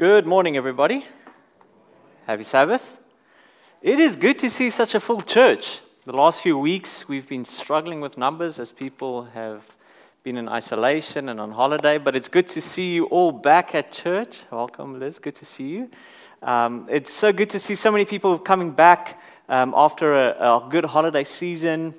Good morning, everybody. Happy Sabbath. It is good to see such a full church. The last few weeks, we've been struggling with numbers as people have been in isolation and on holiday, but it's good to see you all back at church. Welcome, Liz. Good to see you. Um, it's so good to see so many people coming back um, after a, a, good holiday season.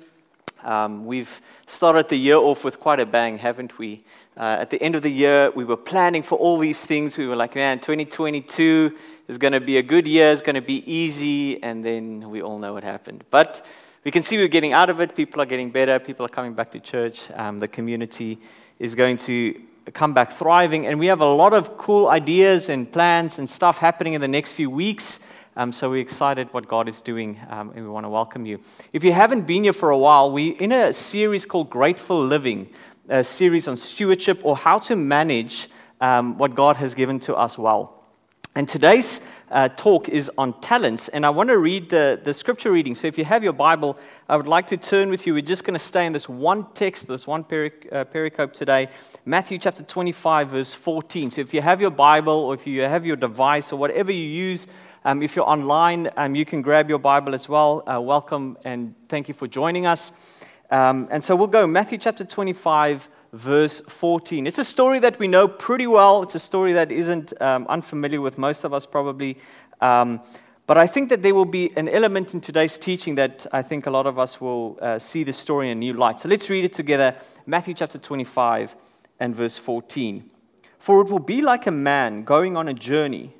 Um, we've started the year off with quite a bang, haven't we? Uh, at the end of the year, we were planning for all these things. We were like, man, 2022 is going to be a good year, it's going to be easy, and then we all know what happened. But we can see we're getting out of it. People are getting better. People are coming back to church. Um, the community is going to come back thriving, and we have a lot of cool ideas and plans and stuff happening in the next few weeks. Um, so we're excited what God is doing, um, and we want to welcome you. If you haven't been here for a while, we're in a series called Grateful Living a series on stewardship or how to manage um, what God has given to us well. And today's uh, talk is on talents, and I want to read the, the scripture reading. So if you have your Bible, I would like to turn with you. We're just going to stay in this one text, this one peric- uh, pericope today, Matthew chapter 25, verse 14. So if you have your Bible or if you have your device or whatever you use, um, if you're online, um, you can grab your Bible as well. Uh, welcome and thank you for joining us. Um, and so we'll go Matthew chapter 25, verse 14. It's a story that we know pretty well. It's a story that isn't um, unfamiliar with most of us, probably. Um, but I think that there will be an element in today's teaching that I think a lot of us will uh, see the story in a new light. So let's read it together Matthew chapter 25 and verse 14. For it will be like a man going on a journey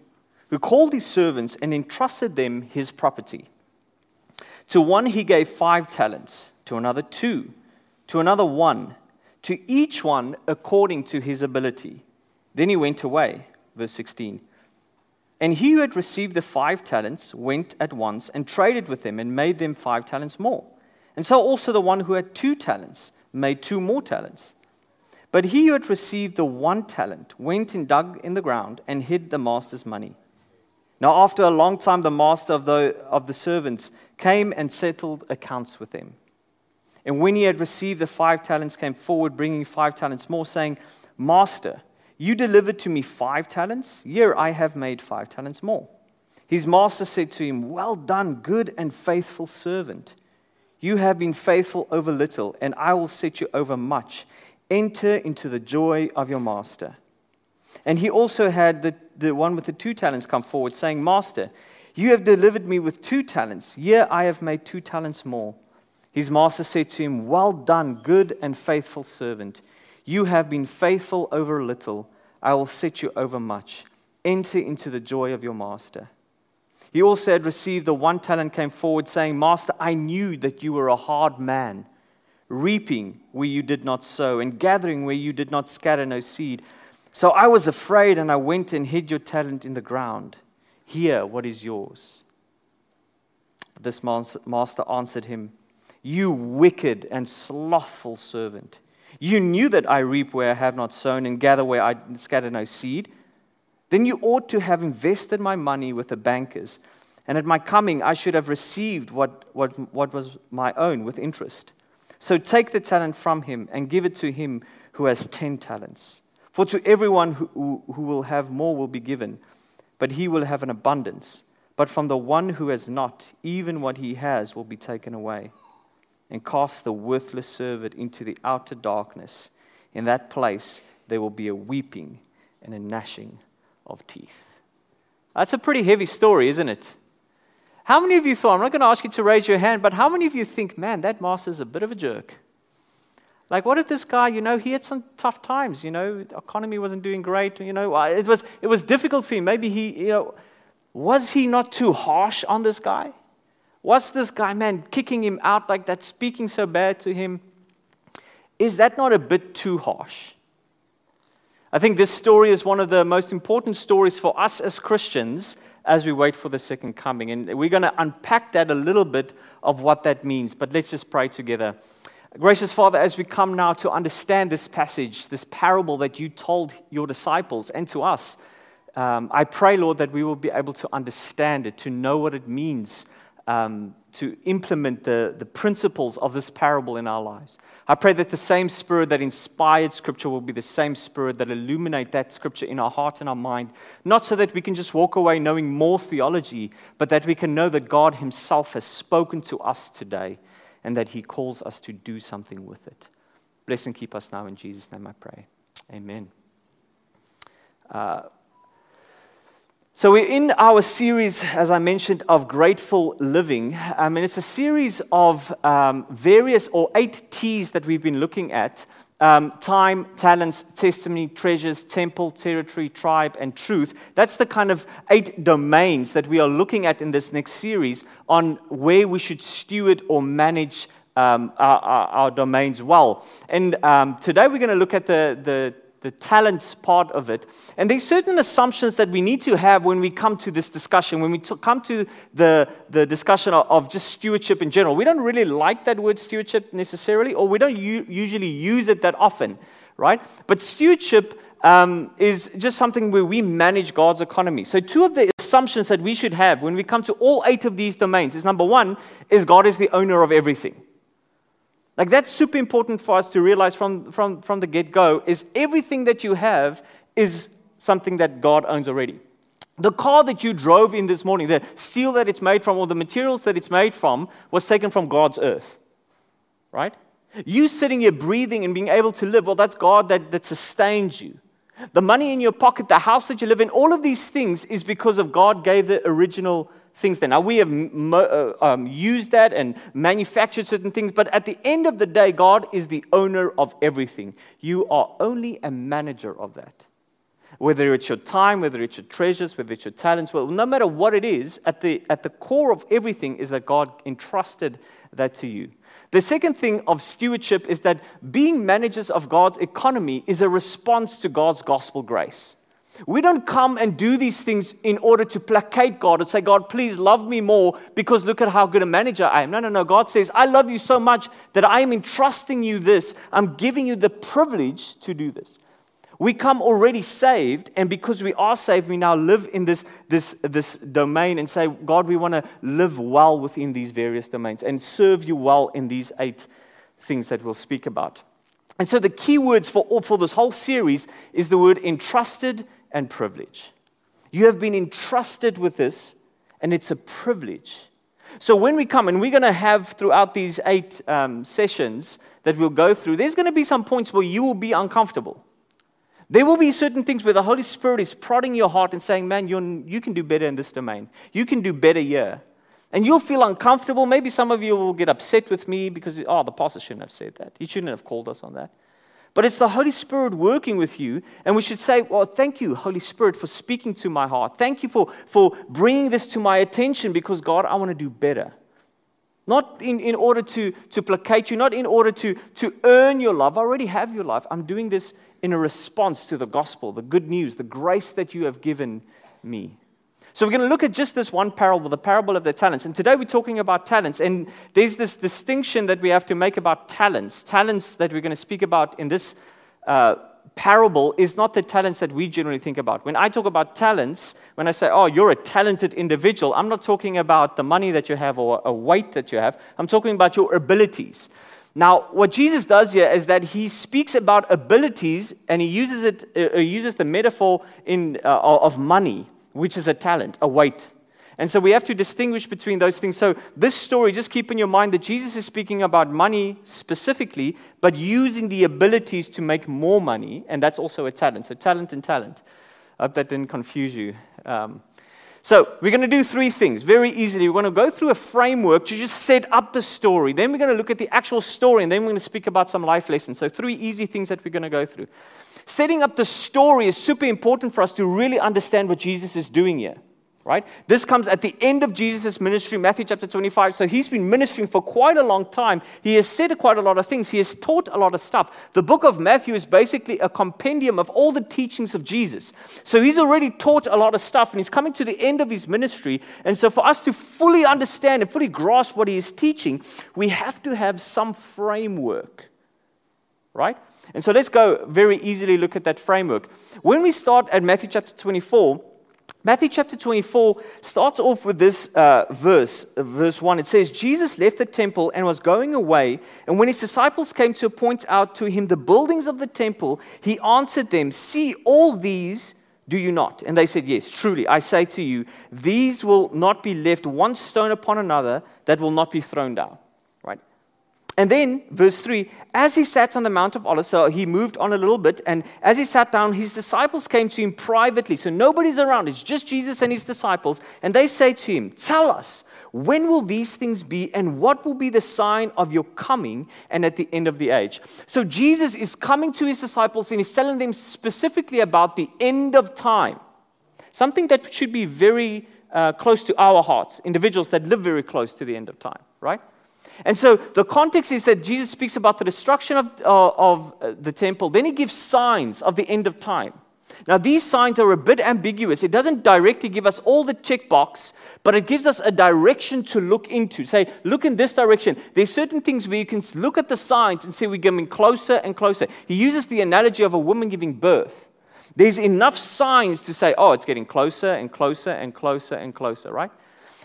who called his servants and entrusted them his property. To one he gave five talents to another two, to another one, to each one according to his ability. Then he went away. Verse 16. And he who had received the five talents went at once and traded with them and made them five talents more. And so also the one who had two talents made two more talents. But he who had received the one talent went and dug in the ground and hid the master's money. Now, after a long time, the master of the, of the servants came and settled accounts with them. And when he had received the five talents, came forward, bringing five talents more, saying, Master, you delivered to me five talents. Here I have made five talents more. His master said to him, Well done, good and faithful servant. You have been faithful over little, and I will set you over much. Enter into the joy of your master. And he also had the, the one with the two talents come forward, saying, Master, you have delivered me with two talents. Here I have made two talents more. His master said to him, Well done, good and faithful servant. You have been faithful over little. I will set you over much. Enter into the joy of your master. He also had received the one talent, came forward, saying, Master, I knew that you were a hard man, reaping where you did not sow, and gathering where you did not scatter no seed. So I was afraid, and I went and hid your talent in the ground. Here, what is yours? This master answered him, you wicked and slothful servant. You knew that I reap where I have not sown and gather where I scatter no seed. Then you ought to have invested my money with the bankers, and at my coming I should have received what, what, what was my own with interest. So take the talent from him and give it to him who has ten talents. For to everyone who, who, will have more will be given, but he will have an abundance. But from the one who has not, even what he has will be taken away and cast the worthless servant into the outer darkness. In that place, there will be a weeping and a gnashing of teeth. That's a pretty heavy story, isn't it? How many of you thought, I'm not going to ask you to raise your hand, but how many of you think, man, that master's a bit of a jerk? Like, what if this guy, you know, he had some tough times, you know, the economy wasn't doing great, you know, uh, it was, it was difficult for him. Maybe he, you know, was he not too harsh on this guy? What's this guy, man, kicking him out like that, speaking so bad to him? Is that not a bit too harsh? I think this story is one of the most important stories for us as Christians as we wait for the second coming. And we're going to unpack that a little bit of what that means. But let's just pray together. Gracious Father, as we come now to understand this passage, this parable that you told your disciples and to us, um, I pray, Lord, that we will be able to understand it, to know what it means um, to implement the, the principles of this parable in our lives. I pray that the same spirit that inspired Scripture will be the same spirit that illuminate that Scripture in our heart and our mind, not so that we can just walk away knowing more theology, but that we can know that God Himself has spoken to us today and that He calls us to do something with it. Bless and keep us now in Jesus' name, I pray. Amen. Uh, so, we're in our series, as I mentioned, of grateful living. I mean, it's a series of um, various or eight T's that we've been looking at um, time, talents, testimony, treasures, temple, territory, tribe, and truth. That's the kind of eight domains that we are looking at in this next series on where we should steward or manage um, our, our, our, domains well. And um, today we're going to look at the, the the talents part of it. And there's certain assumptions that we need to have when we come to this discussion, when we t- come to the, the discussion of, of, just stewardship in general. We don't really like that word stewardship necessarily, or we don't u- usually use it that often, right? But stewardship um, is just something where we manage God's economy. So, two of the assumptions that we should have when we come to all eight of these domains is number one, is God is the owner of everything. Like that's super important for us to realize from, from, from the get-go is everything that you have is something that God owns already. The car that you drove in this morning, the steel that it's made from, or the materials that it's made from, was taken from God's earth. Right? You sitting here breathing and being able to live, well, that's God that, that sustains you. The money in your pocket, the house that you live in, all of these things is because of God gave the original things there. Now, we have uh, um, used that and manufactured certain things, but at the end of the day, God is the owner of everything. You are only a manager of that. Whether it's your time, whether it's your treasures, whether it's your talents, well, no matter what it is, at the, at the core of everything is that God entrusted that to you. The second thing of stewardship is that being managers of God's economy is a response to God's gospel grace. We don't come and do these things in order to placate God and say, God, please love me more because look at how good a manager I am. No, no, no. God says, I love you so much that I am entrusting you this. I'm giving you the privilege to do this. We come already saved, and because we are saved, we now live in this, this, this domain and say, God, we want to live well within these various domains and serve you well in these eight things that we'll speak about. And so the key words for, for this whole series is the word entrusted and privilege. You have been entrusted with this, and it's a privilege. So, when we come, and we're going to have throughout these eight um, sessions that we'll go through, there's going to be some points where you will be uncomfortable. There will be certain things where the Holy Spirit is prodding your heart and saying, Man, you can do better in this domain. You can do better here. And you'll feel uncomfortable. Maybe some of you will get upset with me because, oh, the pastor shouldn't have said that. He shouldn't have called us on that. But it's the Holy Spirit working with you. And we should say, Well, thank you, Holy Spirit, for speaking to my heart. Thank you for, for bringing this to my attention because, God, I want to do better. Not in, in order to, to placate you, not in order to, to earn your love. I already have your love. I'm doing this in a response to the gospel, the good news, the grace that you have given me. So we're going to look at just this one parable, the parable of the talents. And today we're talking about talents. And there's this distinction that we have to make about talents. Talents that we're going to speak about in this uh, parable is not the talents that we generally think about. When I talk about talents, when I say, oh, you're a talented individual, I'm not talking about the money that you have or a weight that you have. I'm talking about your abilities. Now, what Jesus does here is that he speaks about abilities and he uses, it, uh, uses the metaphor in, uh, of money which is a talent, a weight. And so we have to distinguish between those things. So, this story, just keep in your mind that Jesus is speaking about money specifically, but using the abilities to make more money, and that's also a talent. So, talent and talent. I hope that didn't confuse you. Um, so, we're going to do three things very easily. We're going to go through a framework to just set up the story. Then, we're going to look at the actual story, and then we're going to speak about some life lessons. So, three easy things that we're going to go through. Setting up the story is super important for us to really understand what Jesus is doing here. Right? This comes at the end of Jesus' ministry, Matthew chapter 25. So he's been ministering for quite a long time. He has said quite a lot of things. He has taught a lot of stuff. The book of Matthew is basically a compendium of all the teachings of Jesus. So he's already taught a lot of stuff and he's coming to the end of his ministry. And so for us to fully understand and fully grasp what he is teaching, we have to have some framework. Right? And so let's go very easily look at that framework. When we start at Matthew chapter 24, Matthew chapter 24 starts off with this uh, verse, verse 1. It says, Jesus left the temple and was going away. And when his disciples came to point out to him the buildings of the temple, he answered them, See, all these do you not? And they said, Yes, truly, I say to you, these will not be left one stone upon another that will not be thrown down. And then, verse 3 as he sat on the Mount of Olives, so he moved on a little bit, and as he sat down, his disciples came to him privately. So nobody's around, it's just Jesus and his disciples. And they say to him, Tell us, when will these things be, and what will be the sign of your coming and at the end of the age? So Jesus is coming to his disciples and he's telling them specifically about the end of time, something that should be very uh, close to our hearts, individuals that live very close to the end of time, right? And so the context is that Jesus speaks about the destruction of, uh, of uh, the temple. Then he gives signs of the end of time. Now, these signs are a bit ambiguous. It doesn't directly give us all the checkbox, but it gives us a direction to look into. Say, look in this direction. There's certain things where you can look at the signs and say we're getting closer and closer. He uses the analogy of a woman giving birth. There's enough signs to say, oh, it's getting closer and closer and closer and closer, right?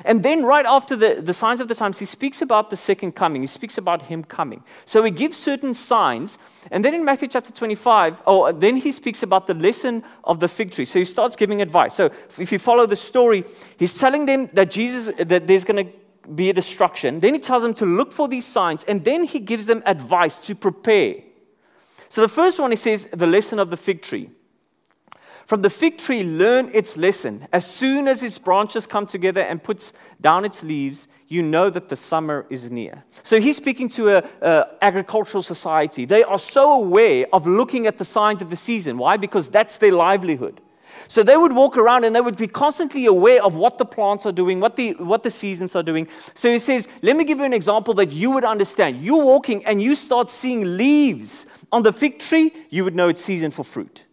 And then, right after the, the signs of the times, he speaks about the second coming. He speaks about him coming. So he gives certain signs. And then in Matthew chapter 25, oh, then he speaks about the lesson of the fig tree. So he starts giving advice. So if you follow the story, he's telling them that Jesus, that there's going to be a destruction. Then he tells them to look for these signs. And then he gives them advice to prepare. So the first one, he says, the lesson of the fig tree. From the fig tree, learn its lesson. As soon as its branches come together and puts down its leaves, you know that the summer is near. So he's speaking to an agricultural society. They are so aware of looking at the signs of the season. Why? Because that's their livelihood. So they would walk around and they would be constantly aware of what the plants are doing, what the, what the seasons are doing. So he says, Let me give you an example that you would understand. You're walking and you start seeing leaves on the fig tree, you would know it's season for fruit.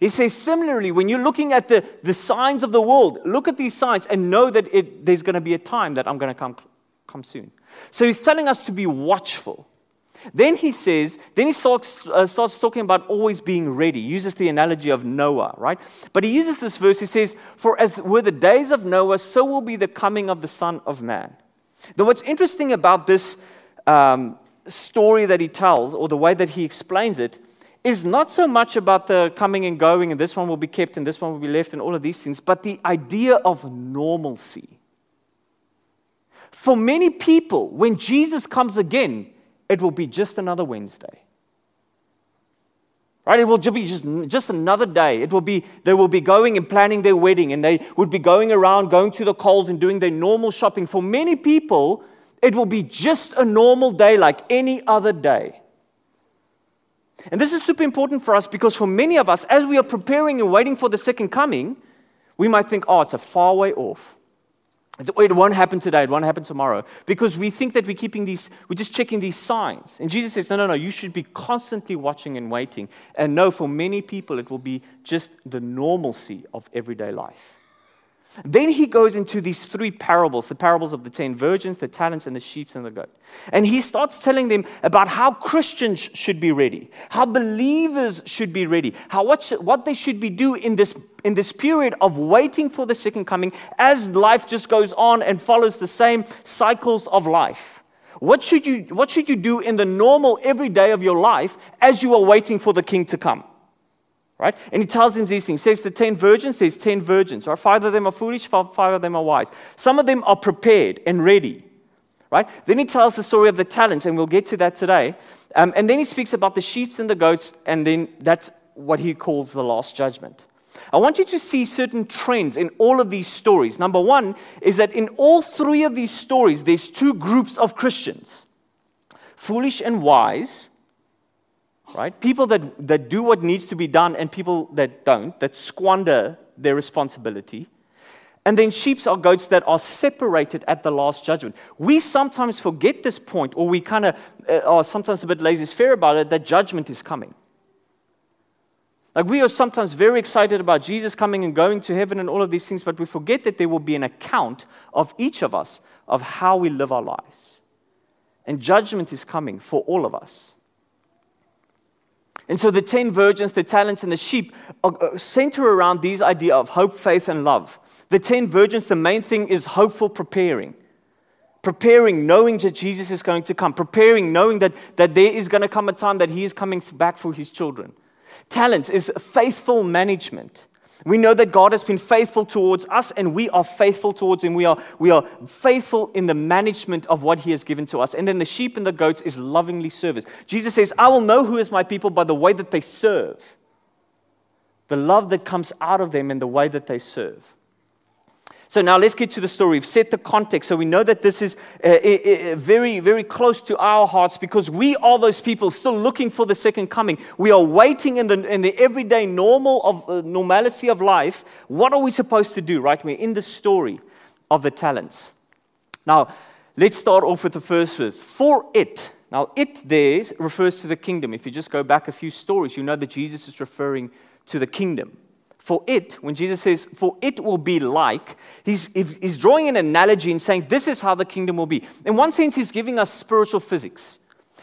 He says, similarly, when you're looking at the, the signs of the world, look at these signs and know that it, there's going to be a time that I'm going to come, come soon. So he's telling us to be watchful. Then he says, then he starts, uh, starts talking about always being ready. He uses the analogy of Noah, right? But he uses this verse, he says, For as were the days of Noah, so will be the coming of the Son of Man. Now, what's interesting about this um, story that he tells, or the way that he explains it, is not so much about the coming and going, and this one will be kept and this one will be left, and all of these things, but the idea of normalcy. For many people, when Jesus comes again, it will be just another Wednesday. Right? It will be just, just another day. It will be, they will be going and planning their wedding, and they would be going around, going to the Coles and doing their normal shopping. For many people, it will be just a normal day like any other day. And this is super important for us because for many of us, as we are preparing and waiting for the second coming, we might think, oh, it's a far way off. It won't happen today, it won't happen tomorrow. Because we think that we're keeping these, we're just checking these signs. And Jesus says, no, no, no, you should be constantly watching and waiting. And no, for many people, it will be just the normalcy of everyday life. Then he goes into these three parables the parables of the ten virgins, the talents, and the sheep and the goat. And he starts telling them about how Christians should be ready, how believers should be ready, how what, should, what they should be doing in this, in this period of waiting for the second coming as life just goes on and follows the same cycles of life. What should, you, what should you do in the normal everyday of your life as you are waiting for the king to come? Right? And he tells him these things. He says the 10 virgins, there's 10 virgins, right? Five of them are foolish, five of them are wise. Some of them are prepared and ready, right? Then he tells the story of the talents, and we'll get to that today. Um, and then he speaks about the sheep and the goats, and then that's what he calls the last judgment. I want you to see certain trends in all of these stories. Number one is that in all three of these stories, there's two groups of Christians foolish and wise, right? People that, that do what needs to be done and people that don't, that squander their responsibility. And then sheep or goats that are separated at the last judgment. We sometimes forget this point, or we kind of uh, are sometimes a bit laissez-faire about it, that judgment is coming. Like we are sometimes very excited about Jesus coming and going to heaven and all of these things, but we forget that there will be an account of each of us of how we live our lives. And judgment is coming for all of us. And so the 10 virgins, the talents, and the sheep uh, uh, center around these idea of hope, faith, and love. The 10 virgins, the main thing is hopeful preparing. Preparing, knowing that Jesus is going to come. Preparing, knowing that, that there is going to come a time that he is coming back for his children. Talents is faithful management. We know that God has been faithful towards us and we are faithful towards Him. We are, we are faithful in the management of what He has given to us. And then the sheep and the goats is lovingly service. Jesus says, I will know who is my people by the way that they serve, the love that comes out of them and the way that they serve. So now let's get to the story. We've set the context so we know that this is uh, uh, very, very close to our hearts because we are those people still looking for the second coming. We are waiting in the, in the everyday normal of uh, normalcy of life. What are we supposed to do, right? We're in the story of the talents. Now, let's start off with the first verse. For it, now it there refers to the kingdom. If you just go back a few stories, you know that Jesus is referring to the kingdom for it, when Jesus says, for it will be like, he's, he's drawing an analogy and saying, this is how the kingdom will be. In one sense, he's giving us spiritual physics.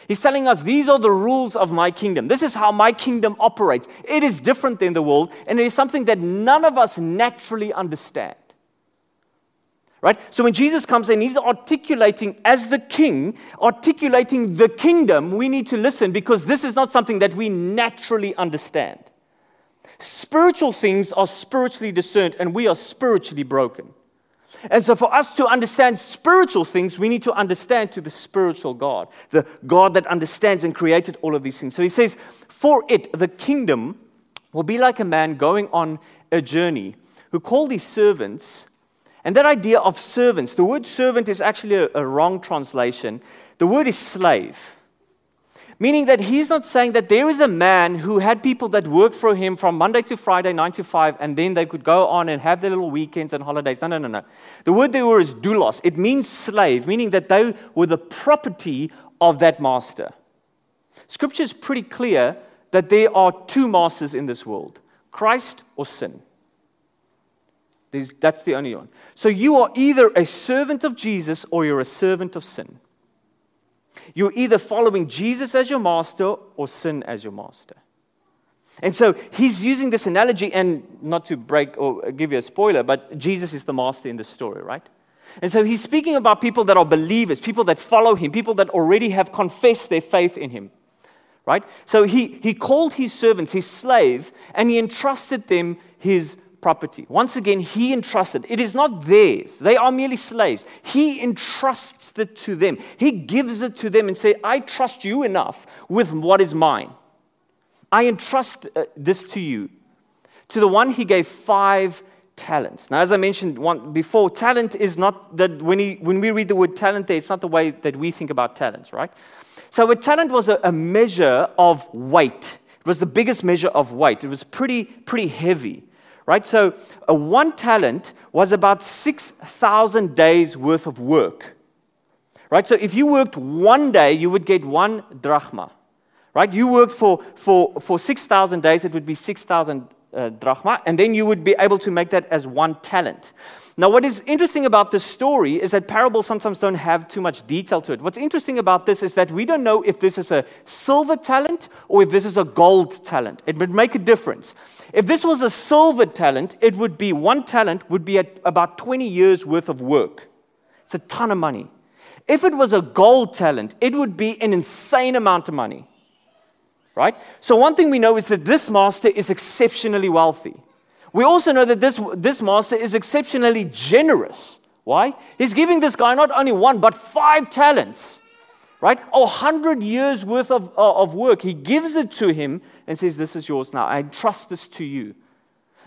He's telling us, these are the rules of my kingdom. This is how my kingdom operates. It is different than the world, and it is something that none of us naturally understand. Right? So when Jesus comes in, he's articulating as the king, articulating the kingdom, we need to listen because this is not something that we naturally understand. Spiritual things are spiritually discerned, and we are spiritually broken. And so, for us to understand spiritual things, we need to understand to the spiritual God, the God that understands and created all of these things. So, he says, For it, the kingdom will be like a man going on a journey who called his servants. And that idea of servants, the word servant is actually a, a wrong translation. The word is slave. Meaning that he's not saying that there is a man who had people that worked for him from Monday to Friday, 9 to 5, and then they could go on and have their little weekends and holidays. No, no, no, no. The word there is doulos. It means slave, meaning that they were the property of that master. Scripture is pretty clear that there are two masters in this world Christ or sin. There's, that's the only one. So you are either a servant of Jesus or you're a servant of sin. You're either following Jesus as your master or sin as your master. And so he's using this analogy, and not to break or give you a spoiler, but Jesus is the master in the story, right? And so he's speaking about people that are believers, people that follow him, people that already have confessed their faith in him, right? So he, he called his servants his slave, and he entrusted them his property. Once again, he entrusted. It is not theirs. They are merely slaves. He entrusts it to them. He gives it to them and say, "I trust you enough with what is mine. I entrust uh, this to you." To the one he gave 5 talents. Now, as I mentioned one, before, talent is not that when, he, when we read the word talent there, it's not the way that we think about talents, right? So, a talent was a, a measure of weight. It was the biggest measure of weight. It was pretty, pretty heavy right? So a one talent was about 6,000 days worth of work, right? So if you worked one day, you would get one drachma, right? You worked for, for, for 6,000 days, it would be 6,000 uh, drachma, and then you would be able to make that as one talent. Now, what is interesting about this story is that parables sometimes don't have too much detail to it. What's interesting about this is that we don't know if this is a silver talent or if this is a gold talent. It would make a difference. If this was a silver talent, it would be one talent would be about 20 years worth of work. It's a ton of money. If it was a gold talent, it would be an insane amount of money. Right? So, one thing we know is that this master is exceptionally wealthy. We also know that this, this master is exceptionally generous. Why? He's giving this guy not only one, but five talents, right? A hundred years worth of, uh, of work. He gives it to him and says, This is yours now. I trust this to you.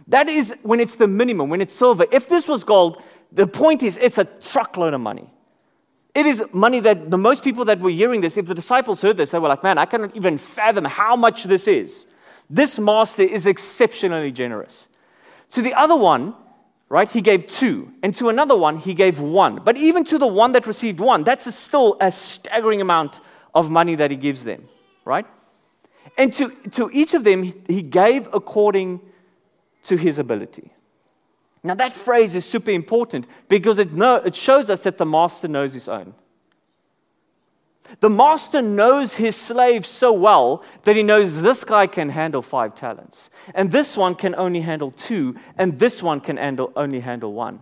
That is when it's the minimum, when it's silver. If this was gold, the point is it's a truckload of money. It is money that the most people that were hearing this, if the disciples heard this, they were like, Man, I cannot even fathom how much this is. This master is exceptionally generous. To the other one, right, he gave two. And to another one, he gave one. But even to the one that received one, that's a still a staggering amount of money that he gives them, right? And to, to each of them, he gave according to his ability. Now, that phrase is super important because it, know, it shows us that the master knows his own. The master knows his slave so well that he knows this guy can handle five talents, and this one can only handle two, and this one can handle, only handle one.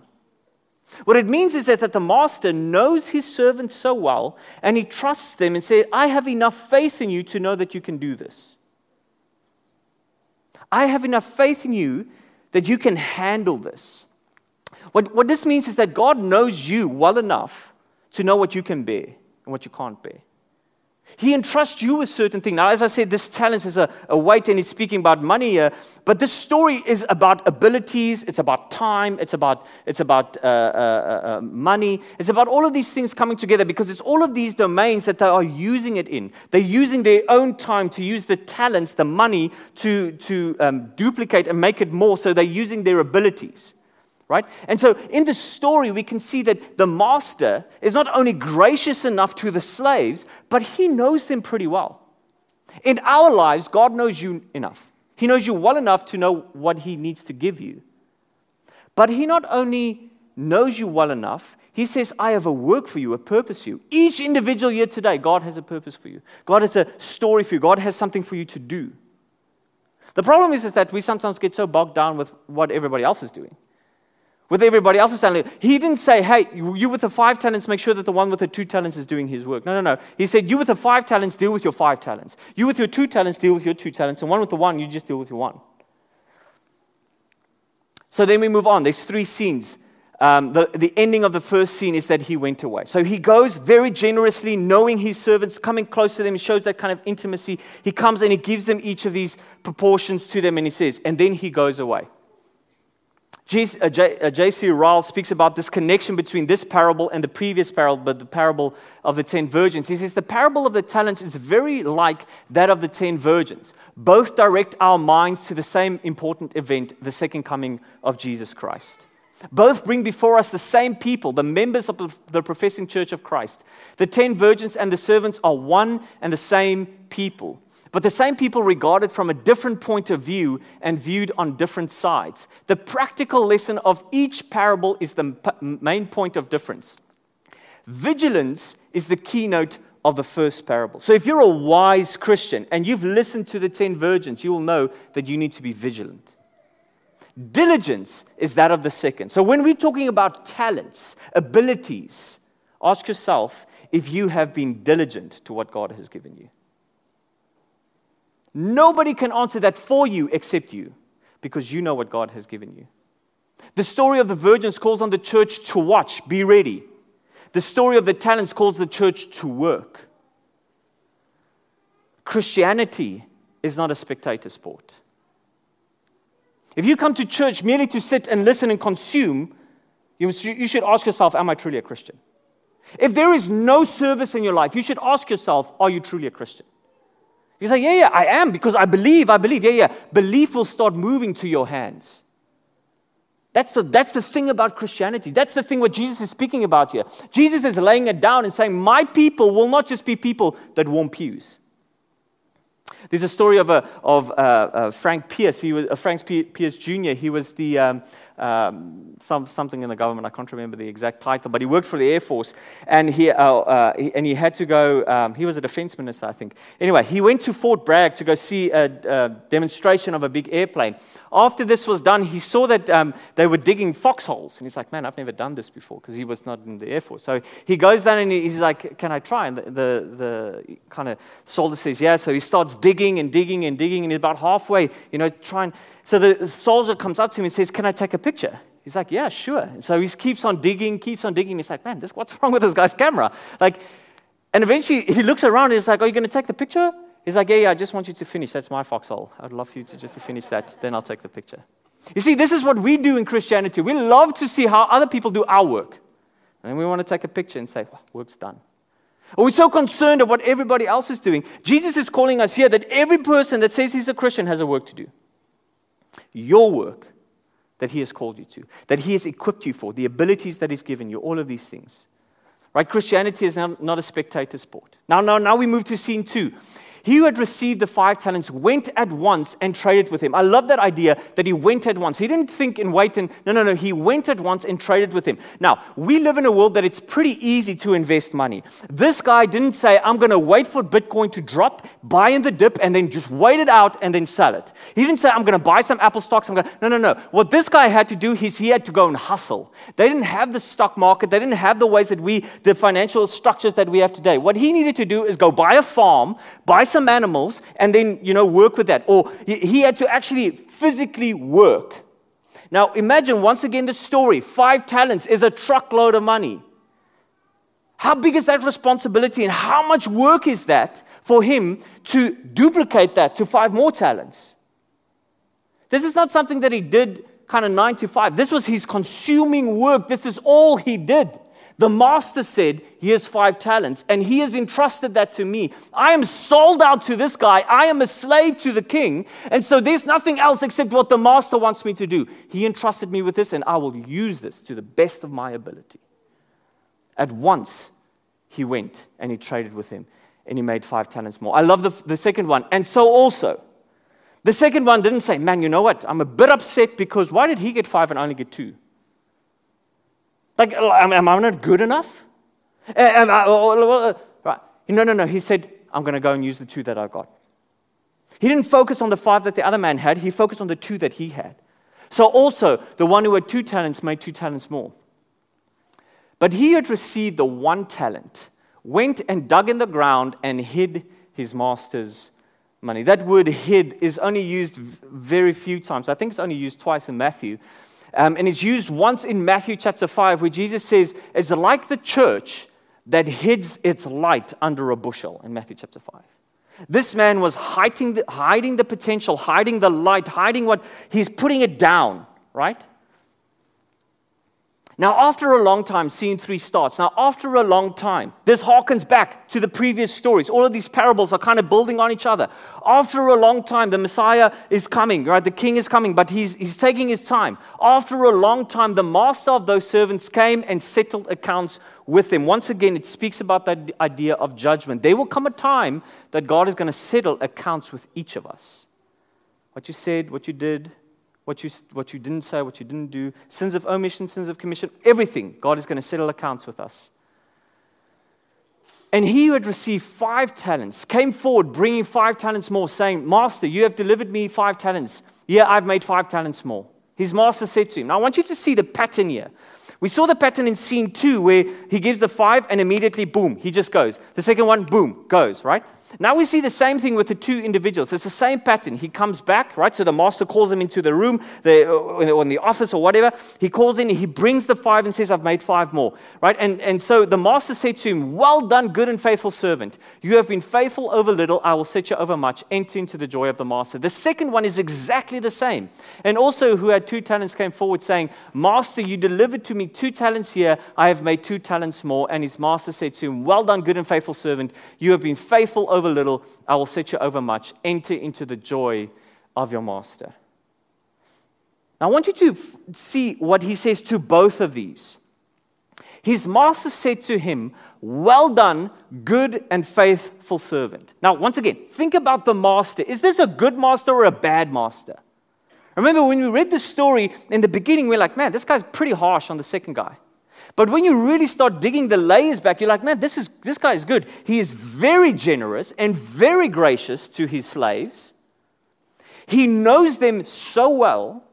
What it means is that, that the master knows his servants so well and he trusts them and says, I have enough faith in you to know that you can do this. I have enough faith in you that you can handle this. What, what this means is that God knows you well enough to know what you can bear and what you can't bear. He entrusts you with certain things. Now, as I said, this talent is a, a weight, and he's speaking about money here. But this story is about abilities. It's about time. It's about it's about uh, uh, uh, uh, money. It's about all of these things coming together because it's all of these domains that they are using it in. They're using their own time to use the talents, the money, to to um, duplicate and make it more. So they're using their abilities right? And so in the story, we can see that the master is not only gracious enough to the slaves, but he knows them pretty well. In our lives, God knows you enough. He knows you well enough to know what he needs to give you. But he not only knows you well enough, he says, I have a work for you, a purpose for you. Each individual here today, God has a purpose for you. God has a story for you. God has something for you to do. The problem is, is that we sometimes get so bogged down with what everybody else is doing with everybody else's talent. He didn't say, hey, you with the five talents, make sure that the one with the two talents is doing his work. No, no, no. He said, you with the five talents, deal with your five talents. You with your two talents, deal with your two talents. And one with the one, you just deal with your one. So then we move on. There's three scenes. Um, the, the ending of the first scene is that he went away. So he goes very generously, knowing his servants, coming close to them. He shows that kind of intimacy. He comes and he gives them each of these proportions to them, and he says, and then he goes away. J.C. Uh, uh, Ryle speaks about this connection between this parable and the previous parable, but the parable of the ten virgins. He says the parable of the talents is very like that of the ten virgins. Both direct our minds to the same important event, the second coming of Jesus Christ. Both bring before us the same people, the members of the professing church of Christ. The ten virgins and the servants are one and the same people but the same people regarded from a different point of view and viewed on different sides. The practical lesson of each parable is the main point of difference. Vigilance is the keynote of the first parable. So if you're a wise Christian and you've listened to the 10 virgins, you will know that you need to be vigilant. Diligence is that of the second. So when we're talking about talents, abilities, ask yourself if you have been diligent to what God has given you. Nobody can answer that for you except you because you know what God has given you. The story of the virgins calls on the church to watch, be ready. The story of the talents calls the church to work. Christianity is not a spectator sport. If you come to church merely to sit and listen and consume, you should ask yourself, Am I truly a Christian? If there is no service in your life, you should ask yourself, Are you truly a Christian? You say, Yeah, yeah, I am because I believe, I believe. Yeah, yeah. Belief will start moving to your hands. That's the, that's the thing about Christianity. That's the thing what Jesus is speaking about here. Jesus is laying it down and saying, My people will not just be people that warm pews. There's a story of, a, of uh, uh, Frank Pierce. He was, uh, Frank Pierce Jr. He was the, um, um, some, something in the government. I can't remember the exact title, but he worked for the Air Force, and he, uh, uh, he and he had to go. Um, he was a defense minister, I think. Anyway, he went to Fort Bragg to go see a, a demonstration of a big airplane. After this was done, he saw that um, they were digging foxholes, and he's like, "Man, I've never done this before," because he was not in the Air Force. So he goes down and he's like, "Can I try?" And the, the, the kind of soldier says, "Yeah." So he starts digging and digging and digging, and he's about halfway, you know, trying. So the soldier comes up to him and says, Can I take a picture? He's like, Yeah, sure. So he keeps on digging, keeps on digging. He's like, Man, this, what's wrong with this guy's camera? Like, and eventually he looks around and he's like, Are you going to take the picture? He's like, Yeah, yeah, I just want you to finish. That's my foxhole. I'd love for you to just finish that. Then I'll take the picture. You see, this is what we do in Christianity. We love to see how other people do our work. And we want to take a picture and say, well, Work's done. Or we're so concerned of what everybody else is doing. Jesus is calling us here that every person that says he's a Christian has a work to do your work that He has called you to, that He has equipped you for, the abilities that He's given you, all of these things. Right? Christianity is not, a spectator sport. Now, now, now we move to scene two. He who had received the five talents went at once and traded with him. I love that idea that he went at once. He didn't think and wait and no, no, no. He went at once and traded with him. Now, we live in a world that it's pretty easy to invest money. This guy didn't say, I'm going to wait for Bitcoin to drop, buy in the dip, and then just wait it out and then sell it. He didn't say, I'm going to buy some Apple stocks. I'm going No, no, no. What this guy had to do is he had to go and hustle. They didn't have the stock market. They didn't have the ways that we, the financial structures that we have today. What he needed to do is go buy a farm, buy some animals and then, you know, work with that. Or he had to actually physically work. Now, imagine once again the story five talents is a truckload of money. How big is that responsibility and how much work is that for him to duplicate that to five more talents? This is not something that he did kind of nine to five. This was his consuming work. This is all he did. The master said, Here's five talents, and he has entrusted that to me. I am sold out to this guy. I am a slave to the king. And so there's nothing else except what the master wants me to do. He entrusted me with this, and I will use this to the best of my ability. At once, he went and he traded with him, and he made five talents more. I love the, the second one. And so also, the second one didn't say, Man, you know what? I'm a bit upset because why did he get five and I only get two? Like, am, I not good enough? I, oh, uh, right. No, no, no. He said, I'm going to go and use the two that I've got. He didn't focus on the five that the other man had, he focused on the two that he had. So, also, the one who had two talents made two talents more. But he had received the one talent, went and dug in the ground and hid his master's money. That word hid is only used very few times. I think it's only used twice in Matthew. Um, and it's used once in Matthew chapter 5, where Jesus says, It's like the church that hides its light under a bushel in Matthew chapter 5. This man was hiding the, hiding the potential, hiding the light, hiding what he's putting it down, right? Now, after a long time, scene three starts. Now, after a long time, this harkens back to the previous stories. All of these parables are kind of building on each other. After a long time, the Messiah is coming, right? The king is coming, but he's, he's taking his time. After a long time, the master of those servants came and settled accounts with him. Once again, it speaks about that idea of judgment. There will come a time that God is going to settle accounts with each of us. What you said, what you did, what you, what you didn't say, what you didn't do, sins of omission, sins of commission, everything. God is going to settle accounts with us. And he who had received five talents came forward, bringing five talents more, saying, Master, you have delivered me five talents. Yeah, I've made five talents more. His master said to him, Now I want you to see the pattern here. We saw the pattern in scene two where he gives the five and immediately, boom, he just goes. The second one, boom, goes, right? Now we see the same thing with the two individuals. It's the same pattern. He comes back, right? So the master calls him into the room, the, uh, or in the office or whatever. He calls in, he brings the five and says, I've made five more, right? And, and so the master said to him, Well done, good and faithful servant. You have been faithful over little, I will set you over much. Enter into the joy of the master. The second one is exactly the same. And also, who had two talents came forward saying, Master, you delivered to me two talents here, I have made two talents more. And his master said to him, Well done, good and faithful servant. You have been faithful over little, I will set you over much. Enter into the joy of your master. Now, I want you to f- see what he says to both of these. His master said to him, Well done, good and faithful servant. Now, once again, think about the master. Is this a good master or a bad master? Remember, when we read the story in the beginning, we're like, Man, this guy's pretty harsh on the second guy. But when you really start digging the layers back, you're like, man, this, is, this guy is good. He is very generous and very gracious to his slaves. He knows them so well.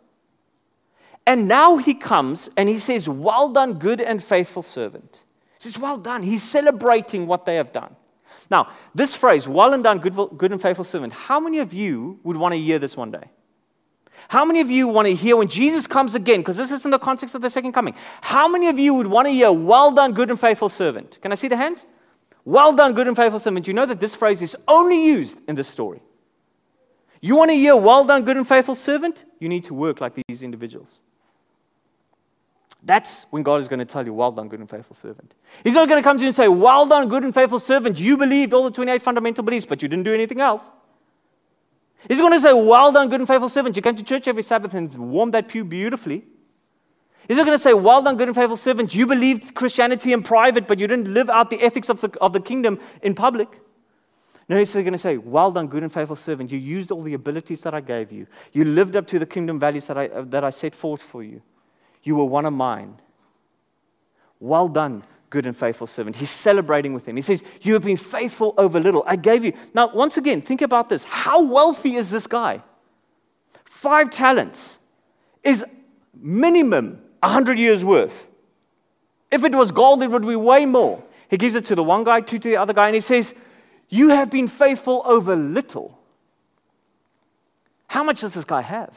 And now he comes and he says, Well done, good and faithful servant. He says, Well done. He's celebrating what they have done. Now, this phrase, well and done, good, good and faithful servant, how many of you would want to hear this one day? How many of you want to hear when Jesus comes again? Because this is in the context of the second coming. How many of you would want to hear, Well done, good and faithful servant? Can I see the hands? Well done, good and faithful servant. You know that this phrase is only used in this story. You want to hear, Well done, good and faithful servant? You need to work like these individuals. That's when God is going to tell you, Well done, good and faithful servant. He's not going to come to you and say, Well done, good and faithful servant. You believed all the 28 fundamental beliefs, but you didn't do anything else. He's going to say, Well done, good and faithful servant. You came to church every Sabbath and warmed that pew beautifully. He's not going to say, Well done, good and faithful servant. You believed Christianity in private, but you didn't live out the ethics of the, of the kingdom in public. No, he's going to say, Well done, good and faithful servant. You used all the abilities that I gave you. You lived up to the kingdom values that I, that I set forth for you. You were one of mine. Well done, good and faithful servant. He's celebrating with him. He says, You have been faithful over little. I gave you. Now, once again, think about this. How wealthy is this guy? Five talents is minimum 100 years worth. If it was gold, it would be way more. He gives it to the one guy, two to the other guy, and he says, You have been faithful over little. How much does this guy have?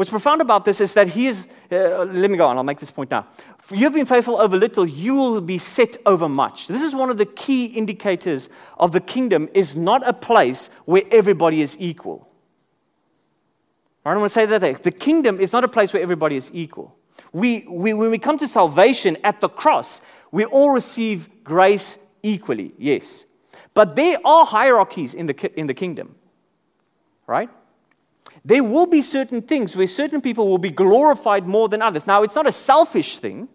What's profound about this is that he is, uh, let me go on, I'll make this point now. You've been faithful over little, you will be set over much. This is one of the key indicators of the kingdom is not a place where everybody is equal. I don't want to say that. The kingdom is not a place where everybody is equal. We, we, when we come to salvation at the cross, we all receive grace equally, yes. But there are hierarchies in the, in the kingdom, right? There will be certain things where certain people will be glorified more than others. Now, it's not a selfish thing,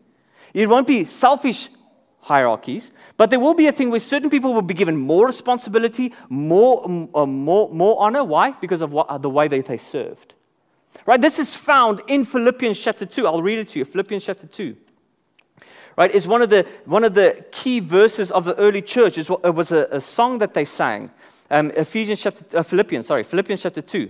it won't be selfish hierarchies, but there will be a thing where certain people will be given more responsibility, more, uh, more, more honor. Why? Because of what, the way that they served. Right? This is found in Philippians chapter 2. I'll read it to you. Philippians chapter 2. Right? It's one of the, one of the key verses of the early church. It was a, a song that they sang. Um, Ephesians chapter, uh, Philippians, sorry, Philippians chapter 2.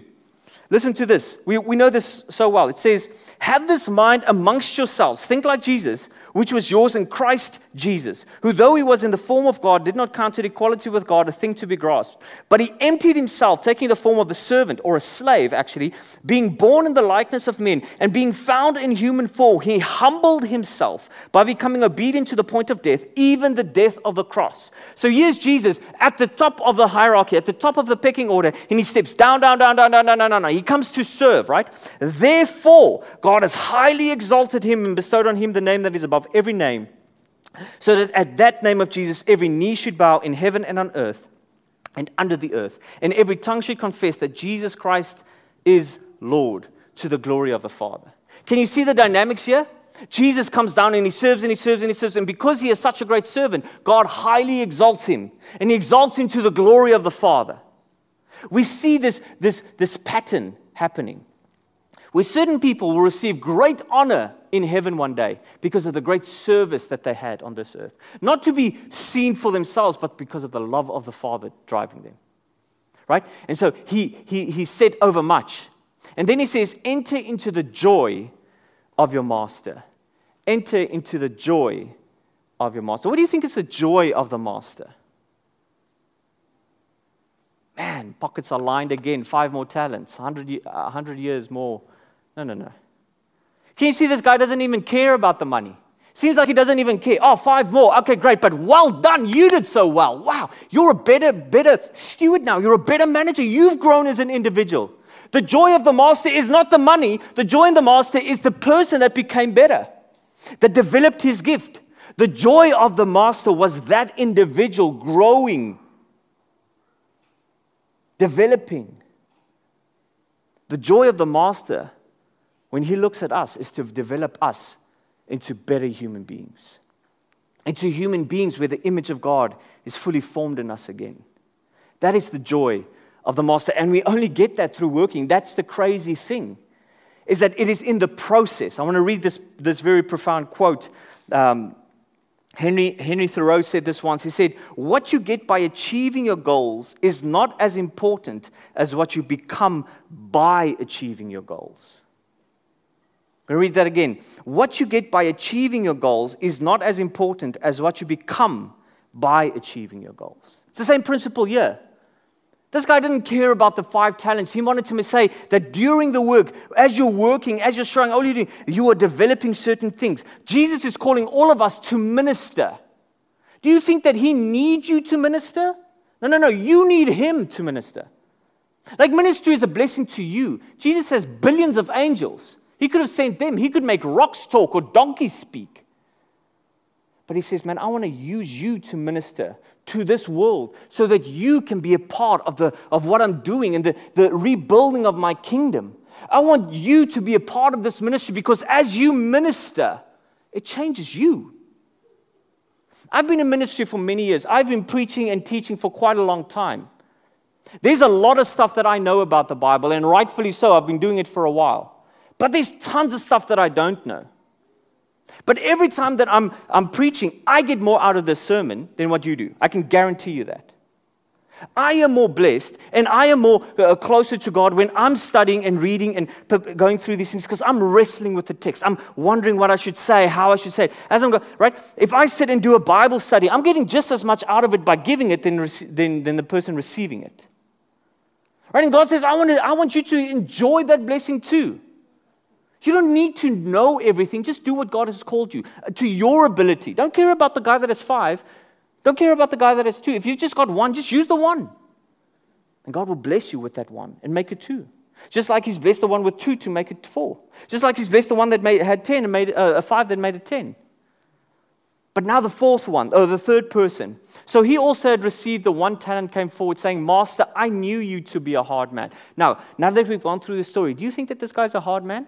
Listen to this. We, we know this so well. It says, Have this mind amongst yourselves. Think like Jesus, which was yours in Christ Jesus, who, though he was in the form of God, did not count equality with God a thing to be grasped. But he emptied himself, taking the form of a servant, or a slave, actually, being born in the likeness of men, and being found in human form, he humbled himself by becoming obedient to the point of death, even the death of the cross. So here's Jesus at the top of the hierarchy, at the top of the pecking order, and he steps down, down, down, down, down, down, down, down. He comes to serve, right? Therefore, God has highly exalted him and bestowed on him the name that is above every name, so that at that name of Jesus every knee should bow in heaven and on earth and under the earth, and every tongue should confess that Jesus Christ is Lord to the glory of the Father. Can you see the dynamics here? Jesus comes down and he serves and he serves and he serves. And because he is such a great servant, God highly exalts him and he exalts him to the glory of the Father. We see this, this, this pattern happening where certain people will receive great honor in heaven one day because of the great service that they had on this earth. Not to be seen for themselves, but because of the love of the Father driving them. Right? And so he, he, he said over much. And then he says, enter into the joy of your master. Enter into the joy of your master. What do you think is the joy of the master? Man, pockets are lined again. Five more talents, 100, 100 years more. No, no, no. Can you see this guy doesn't even care about the money? Seems like he doesn't even care. Oh, five more. Okay, great. But well done. You did so well. Wow. You're a better, better steward now. You're a better manager. You've grown as an individual. The joy of the master is not the money. The joy in the master is the person that became better, that developed his gift. The joy of the master was that individual growing developing. The joy of the master, when he looks at us, is to develop us into better human beings, into human beings where the image of God is fully formed in us again. That is the joy of the master. And we only get that through working. That's the crazy thing, is that it is in the process. I want to read this, this very profound quote um, Henry, Henry Thoreau said this once. He said, What you get by achieving your goals is not as important as what you become by achieving your goals. Read that again. What you get by achieving your goals is not as important as what you become by achieving your goals. It's the same principle here. This guy didn't care about the five talents. He wanted to say that during the work, as you're working, as you're showing all you're doing, you are developing certain things. Jesus is calling all of us to minister. Do you think that he needs you to minister? No, no, no. You need him to minister. Like ministry is a blessing to you. Jesus has billions of angels. He could have sent them. He could make rocks talk or donkeys speak. But he says, Man, I want to use you to minister to this world so that you can be a part of, the, of what I'm doing and the, the rebuilding of my kingdom. I want you to be a part of this ministry because as you minister, it changes you. I've been in ministry for many years. I've been preaching and teaching for quite a long time. There's a lot of stuff that I know about the Bible, and rightfully so. I've been doing it for a while. But there's tons of stuff that I don't know. But every time that I'm, I'm preaching, I get more out of this sermon than what you do. I can guarantee you that. I am more blessed and I am more uh, closer to God when I'm studying and reading and p- going through these things because I'm wrestling with the text. I'm wondering what I should say, how I should say it. As I'm going, right? If I sit and do a Bible study, I'm getting just as much out of it by giving it than, rec- than, than the person receiving it. Right? And God says, I want, to, I want you to enjoy that blessing too. You don't need to know everything. Just do what God has called you uh, to your ability. Don't care about the guy that has five. Don't care about the guy that has two. If you've just got one, just use the one. And God will bless you with that one and make it two. Just like He's blessed the one with two to make it four. Just like He's blessed the one that made, had 10 and made uh, a five that made it 10. But now the fourth one, or the third person. So he also had received the one talent, came forward saying, Master, I knew you to be a hard man. Now, now that we've gone through the story, do you think that this guy's a hard man?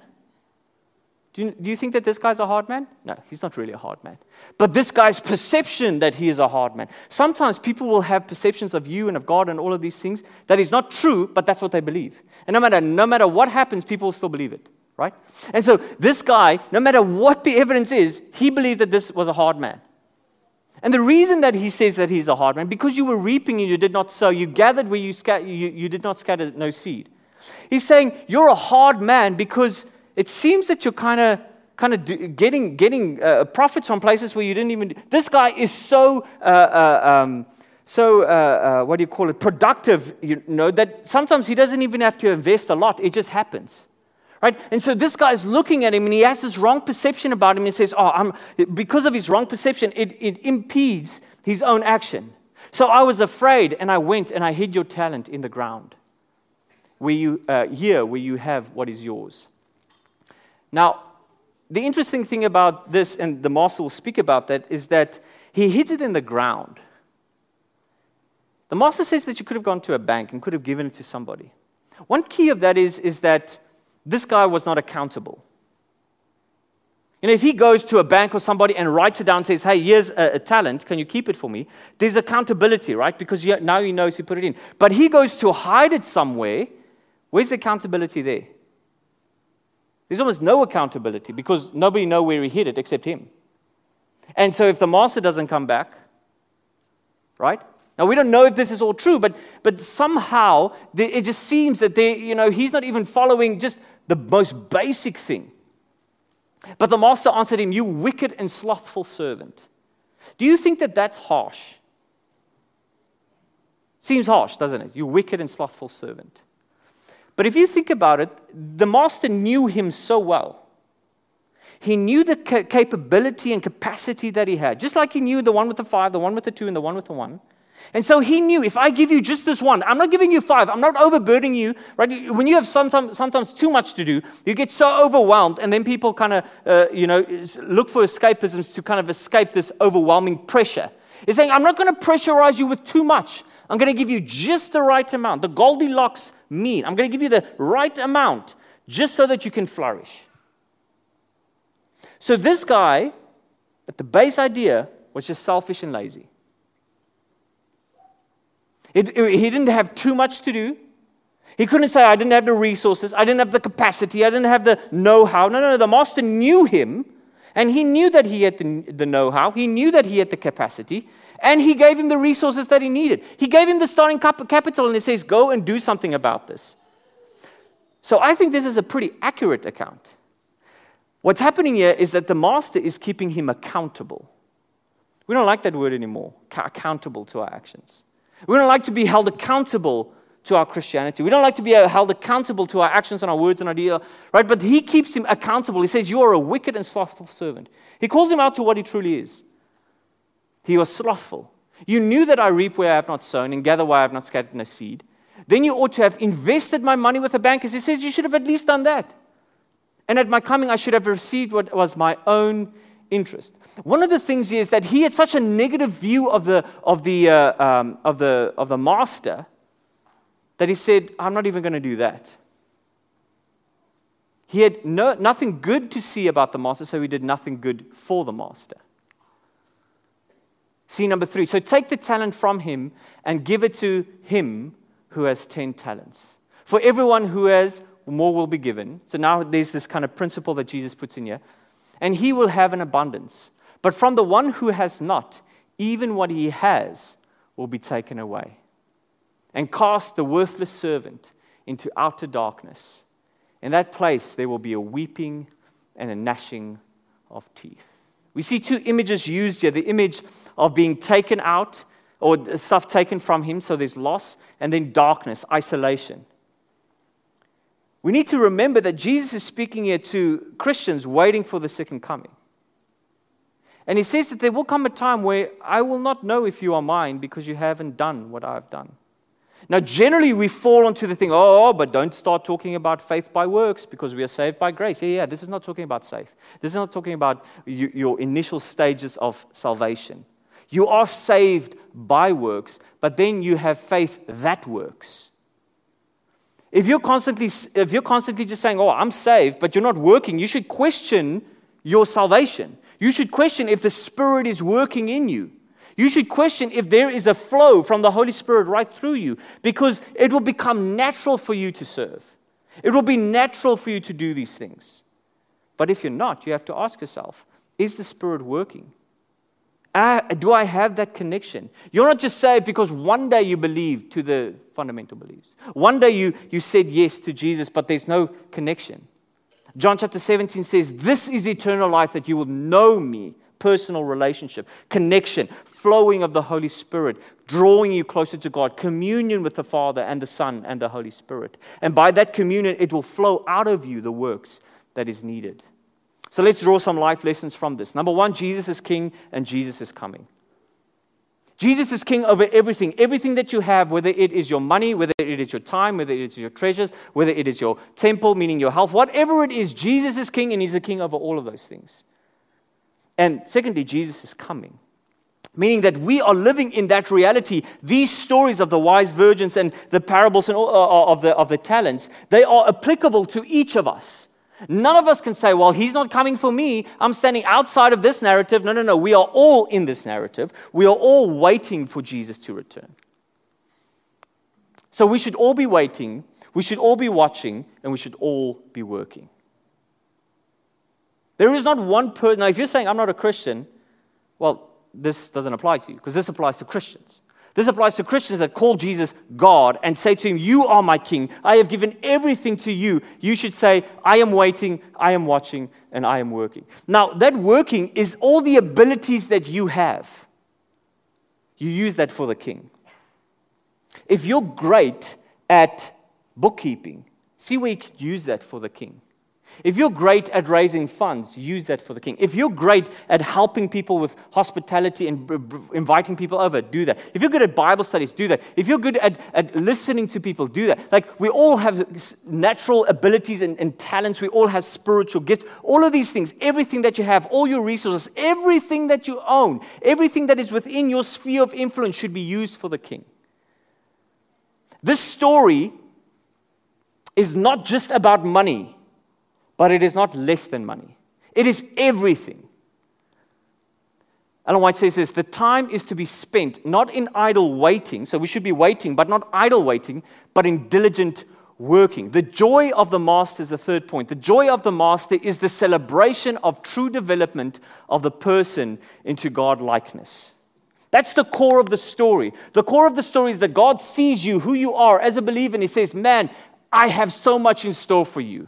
Do you, do you think that this guy's a hard man? No, he's not really a hard man. But this guy's perception that he is a hard man. Sometimes people will have perceptions of you and of God and all of these things that is not true, but that's what they believe. And no matter, no matter what happens, people will still believe it, right? And so this guy, no matter what the evidence is, he believed that this was a hard man. And the reason that he says that he's a hard man, because you were reaping and you did not sow, you gathered where you, scat- you, you did not scatter no seed. He's saying you're a hard man because it seems that you're kind of kind of getting getting uh, profits from places where you didn't even. This guy is so. Uh, uh, um, so, uh, uh, what do you call it? Productive, you know, that sometimes he doesn't even have to invest a lot. It just happens. Right? And so this guy's looking at him and he has this wrong perception about him and says, Oh, I'm, because of his wrong perception, it, it impedes his own action. So I was afraid and I went and I hid your talent in the ground, where you, uh, here where you have what is yours. Now, the interesting thing about this, and the master will speak about that, is that he hid it in the ground. The master says that you could have gone to a bank and could have given it to somebody. One key of that is, is that this guy was not accountable. You know, if he goes to a bank or somebody and writes it down and says, hey, here's a, a talent, can you keep it for me? There's accountability, right? Because you, now he knows he put it in. But he goes to hide it somewhere. Where's the accountability there? There's almost no accountability because nobody know where he hid it except him. And so if the master doesn't come back, right? Now we don't know if this is all true, but but somehow it just seems that they, you know, he's not even following just the most basic thing. But the master answered him, "You wicked and slothful servant." Do you think that that's harsh? Seems harsh, doesn't it? You wicked and slothful servant. But if you think about it, the master knew him so well. He knew the ca- capability and capacity that he had, just like he knew the one with the five, the one with the two, and the one with the one. And so he knew if I give you just this one, I'm not giving you five, I'm not overburdening you, right? When you have sometimes, sometimes too much to do, you get so overwhelmed, and then people kind of, uh, you know, look for escapisms to kind of escape this overwhelming pressure. He's saying, I'm not going to pressurize you with too much. I'm going to give you just the right amount, the Goldilocks mean. I'm going to give you the right amount just so that you can flourish. So, this guy, at the base idea, was just selfish and lazy. It, it, he didn't have too much to do. He couldn't say, I didn't have the resources, I didn't have the capacity, I didn't have the know how. No, no, no. The master knew him, and he knew that he had the, the know how, he knew that he had the capacity, and he gave him the resources that he needed. He gave him the starting capital and he says, Go and do something about this. So I think this is a pretty accurate account. What's happening here is that the master is keeping him accountable. We don't like that word anymore, accountable to our actions. We don't like to be held accountable to our Christianity. We don't like to be uh, held accountable to our actions and our words and our deeds, right? But he keeps him accountable. He says, You are a wicked and slothful servant. He calls him out to what he truly is. He was slothful. You knew that I reap where I have not sown and gather where I have not scattered no seed. Then you ought to have invested my money with the bankers. He says you should have at least done that. And at my coming, I should have received what was my own interest. One of the things is that he had such a negative view of the, of the, uh, um, of the, of the master that he said, I'm not even going to do that. He had no, nothing good to see about the master, so he did nothing good for the master. See number three. So take the talent from him and give it to him who has 10 talents. For everyone who has, more will be given. So now there's this kind of principle that Jesus puts in here. And he will have an abundance. But from the one who has not, even what he has will be taken away. And cast the worthless servant into outer darkness. In that place, there will be a weeping and a gnashing of teeth. We see two images used here the image of being taken out or stuff taken from him, so there's loss, and then darkness, isolation. We need to remember that Jesus is speaking here to Christians waiting for the second coming. And he says that there will come a time where I will not know if you are mine because you haven't done what I've done. Now, generally, we fall onto the thing, oh, oh, but don't start talking about faith by works because we are saved by grace. Yeah, yeah, this is not talking about safe. This is not talking about you, your initial stages of salvation. You are saved by works, but then you have faith that works. If you're constantly, if you're constantly just saying, oh, I'm saved, but you're not working, you should question your salvation. You should question if the Spirit is working in you. You should question if there is a flow from the Holy Spirit right through you because it will become natural for you to serve. It will be natural for you to do these things. But if you're not, you have to ask yourself is the Spirit working? Uh, do I have that connection? You're not just saved because one day you believed to the fundamental beliefs. One day you, you said yes to Jesus, but there's no connection. John chapter 17 says, This is eternal life that you will know me personal relationship, connection, flowing of the Holy Spirit, drawing you closer to God, communion with the Father and the Son and the Holy Spirit. And by that communion, it will flow out of you the works that is needed. So let's draw some life lessons from this. Number one, Jesus is king and Jesus is coming. Jesus is king over everything. Everything that you have, whether it is your money, whether it is your time, whether it is your treasures, whether it is your temple, meaning your health, whatever it is, Jesus is king and he's the king over all of those things. And secondly, Jesus is coming. Meaning that we are living in that reality. These stories of the wise virgins and the parables and, uh, uh, of, the, of the talents, they are applicable to each of us. None of us can say, well, he's not coming for me. I'm standing outside of this narrative. No, no, no. We are all in this narrative. We are all waiting for Jesus to return. So we should all be waiting, we should all be watching, and we should all be working. There is not one person. Now, if you're saying, I'm not a Christian, well, this doesn't apply to you because this applies to Christians. This applies to Christians that call Jesus God and say to him, You are my king. I have given everything to you. You should say, I am waiting, I am watching, and I am working. Now, that working is all the abilities that you have. You use that for the king. If you're great at bookkeeping, see where you could use that for the king. If you're great at raising funds, use that for the king. If you're great at helping people with hospitality and b- b- inviting people over, do that. If you're good at Bible studies, do that. If you're good at, at listening to people, do that. Like, we all have natural abilities and, and talents, we all have spiritual gifts. All of these things, everything that you have, all your resources, everything that you own, everything that is within your sphere of influence should be used for the king. This story is not just about money. But it is not less than money, it is everything. Ellen White says this the time is to be spent not in idle waiting, so we should be waiting, but not idle waiting, but in diligent working. The joy of the master is the third point. The joy of the master is the celebration of true development of the person into God likeness. That's the core of the story. The core of the story is that God sees you, who you are as a believer, and He says, Man, I have so much in store for you.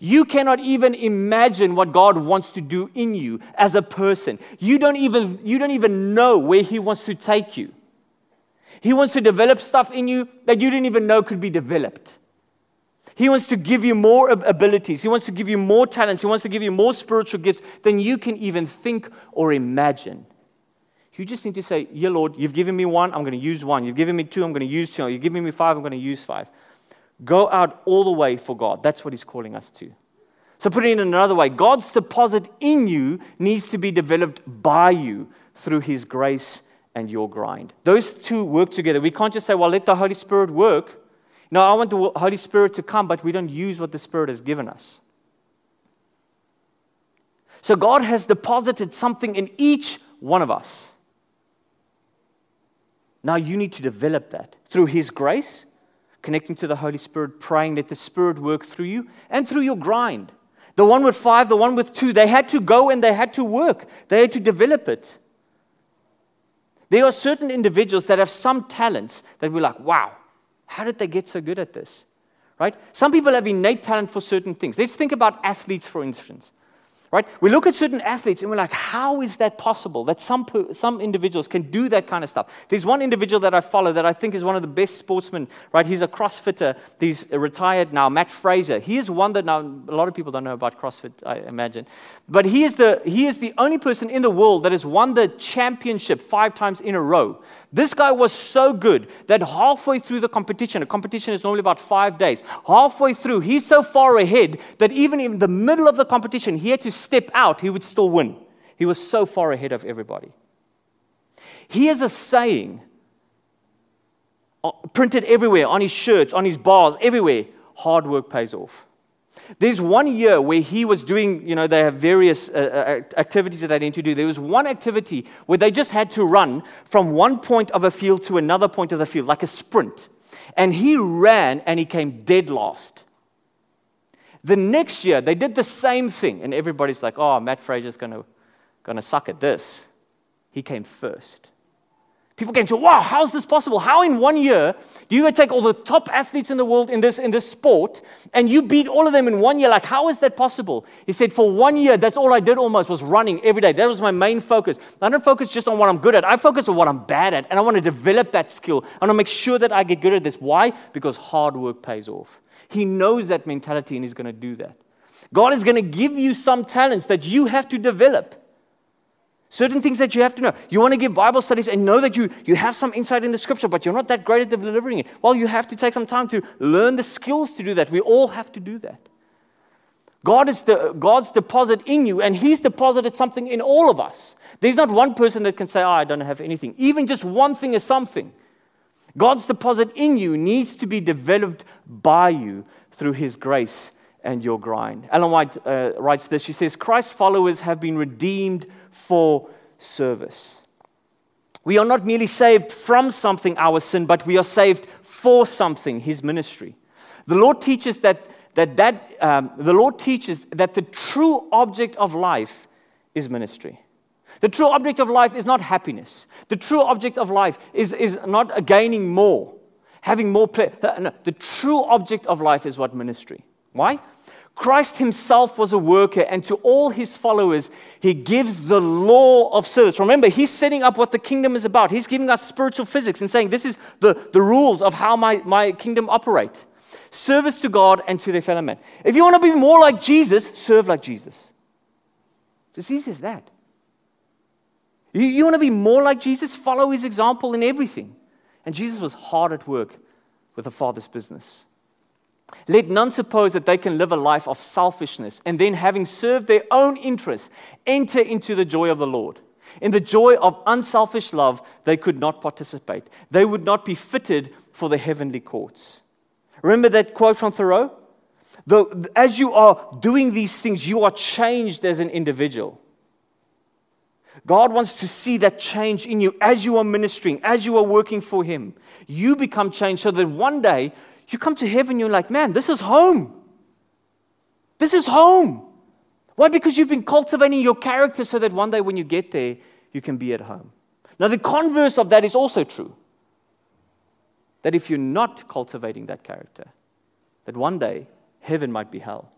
You cannot even imagine what God wants to do in you as a person. You don't even, you don't even know where He wants to take you. He wants to develop stuff in you that you didn't even know could be developed. He wants to give you more abilities. He wants to give you more talents. He wants to give you more spiritual gifts than you can even think or imagine. You just need to say, Yeah, Lord, you've given me one, I'm going to use one. You've given me two, I'm going to use two. You've given me five, I'm going to use five. Go out all the way for God. That's what He's calling us to. So, put it in another way God's deposit in you needs to be developed by you through His grace and your grind. Those two work together. We can't just say, well, let the Holy Spirit work. No, I want the Holy Spirit to come, but we don't use what the Spirit has given us. So, God has deposited something in each one of us. Now you need to develop that through His grace, connecting to the Holy Spirit, praying that the Spirit work through you and through your grind. The one with five, the one with two, they had to go and they had to work, they had to develop it. There are certain individuals that have some talents that we're like, wow, how did they get so good at this? Right? Some people have innate talent for certain things. Let's think about athletes, for instance. Right? We look at certain athletes and we're like, how is that possible that some, some individuals can do that kind of stuff? There's one individual that I follow that I think is one of the best sportsmen, right? He's a CrossFitter. He's retired now, Mat Fraser. He is one that now a lot of people don't know about CrossFit, I imagine. But he is, the, he is the only person in the world that has won the championship five times in a row. This guy was so good that halfway through the competition, a competition is normally about five days, halfway through, he's so far ahead that even in the middle of the competition, he had to step out, he would still win. He was so far ahead of everybody. He has a saying uh, printed everywhere on his shirts, on his bars, everywhere hard work pays off. There's one year where he was doing, you know, they have various uh, uh, activities that they need to do. There was one activity where they just had to run from one point of a field to another point of the field, like a sprint. And he ran and he came dead last. The next year, they did the same thing, and everybody's like, oh, Mat Fraser's going to suck at this. He came first. People came to, wow, how's this possible? How in one year do you take all the top athletes in the world in this, in this sport and you beat all of them in one year? Like, how is that possible? He said, for one year, that's all I did almost was running every day. That was my main focus. I don't focus just on what I'm good at. I focus on what I'm bad at. And I want to develop that skill. I want to make sure that I get good at this. Why? Because hard work pays off. He knows that mentality and he's going to do that. God is going to give you some talents that you have to develop. Certain things that you have to know. You want to give Bible studies and know that you, you have some insight in the scripture, but you're not that great at delivering it. Well, you have to take some time to learn the skills to do that. We all have to do that. God is the, God's deposit in you, and He's deposited something in all of us. There's not one person that can say, oh, I don't have anything. Even just one thing is something. God's deposit in you needs to be developed by you through His grace and your grind. Ellen White uh, writes this. She says, Christ's followers have been redeemed for service. We are not merely saved from something, our sin, but we are saved for something, his ministry. The Lord teaches that, that, that um, the Lord teaches that the true object of life is ministry. The true object of life is not happiness. The true object of life is, is not gaining more, having more pleasure. No, the true object of life is what ministry. Why? Christ himself was a worker, and to all his followers, he gives the law of service. Remember, he's setting up what the kingdom is about. He's giving us spiritual physics and saying, This is the, the rules of how my, my kingdom operate service to God and to their fellow man. If you want to be more like Jesus, serve like Jesus. It's as easy as that. You, you want to be more like Jesus? Follow his example in everything. And Jesus was hard at work with the Father's business. Let none suppose that they can live a life of selfishness and then, having served their own interests, enter into the joy of the Lord. In the joy of unselfish love, they could not participate. They would not be fitted for the heavenly courts. Remember that quote from Thoreau? The, as you are doing these things, you are changed as an individual. God wants to see that change in you as you are ministering, as you are working for Him. You become changed so that one day you come to heaven, you're like, man, this is home. This is home. Why? Because you've been cultivating your character so that one day when you get there, you can be at home. Now, the converse of that is also true. That if you're not cultivating that character, that one day heaven might be hell.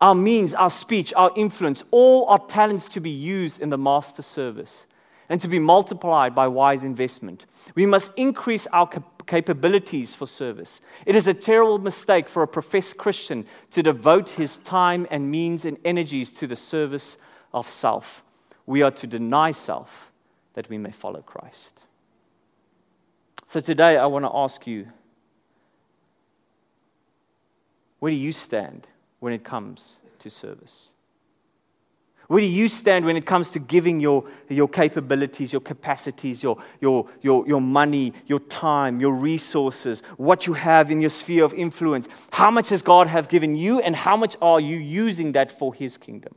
Our means, our speech, our influence, all our talents to be used in the master service and to be multiplied by wise investment. We must increase our capabilities for service. It is a terrible mistake for a professed Christian to devote his time and means and energies to the service of self. We are to deny self that we may follow Christ. So today, I want to ask you where do you stand when it comes to service? Where do you stand when it comes to giving your, your capabilities, your capacities, your, your, your, your money, your time, your resources, what you have in your sphere of influence? How much does God have given you, and how much are you using that for His kingdom?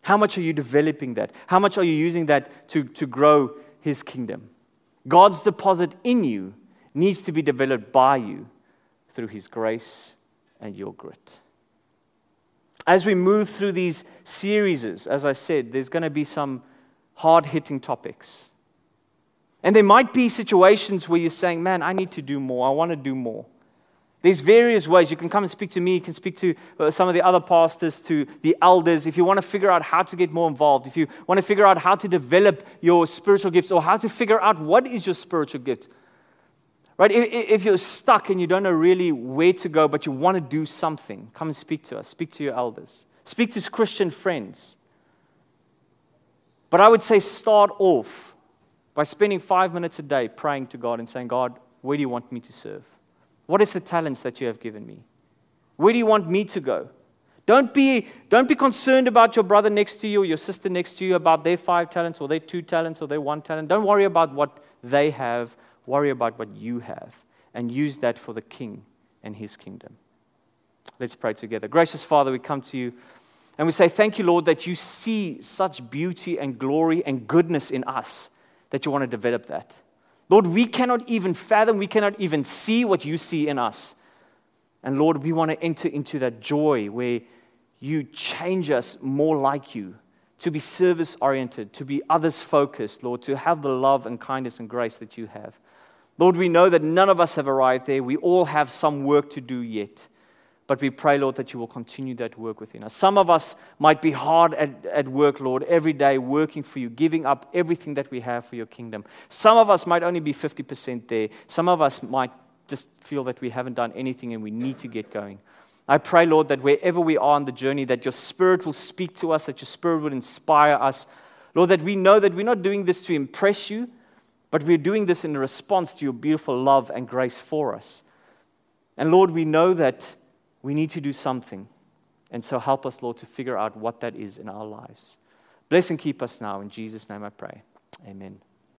How much are you developing that? How much are you using that to, to grow His kingdom? God's deposit in you needs to be developed by you through His grace and your grit. As we move through these series, as I said, there's going to be some hard hitting topics. And there might be situations where you're saying, Man, I need to do more. I want to do more. There's various ways. You can come and speak to me. You can speak to uh, some of the other pastors, to the elders. If you want to figure out how to get more involved, if you want to figure out how to develop your spiritual gifts or how to figure out what is your spiritual gift, right? If you're stuck and you don't know really where to go, but you want to do something, come and speak to us. Speak to your elders. Speak to Christian friends. But I would say start off by spending five minutes a day praying to God and saying, God, where do you want me to serve? What is the talents that you have given me? Where do you want me to go? Don't be, don't be concerned about your brother next to you or your sister next to you about their five talents or their two talents or their one talent. Don't worry about what they have. Worry about what you have and use that for the king and his kingdom. Let's pray together. Gracious Father, we come to you and we say, Thank you, Lord, that you see such beauty and glory and goodness in us that you want to develop that. Lord, we cannot even fathom, we cannot even see what you see in us. And Lord, we want to enter into that joy where you change us more like you, to be service oriented, to be others focused, Lord, to have the love and kindness and grace that you have. Lord, we know that none of us have arrived there. We all have some work to do yet. But we pray, Lord, that you will continue that work within us. Some of us might be hard at, at work, Lord, every day working for you, giving up everything that we have for your kingdom. Some of us might only be 50% there. Some of us might just feel that we haven't done anything and we need to get going. I pray, Lord, that wherever we are on the journey, that your spirit will speak to us, that your spirit will inspire us. Lord, that we know that we're not doing this to impress you, but we're doing this in response to your beautiful love and grace for us. And Lord, we know that we need to do something. And so help us, Lord, to figure out what that is in our lives. Bless and keep us now. In Jesus' name I pray. Amen.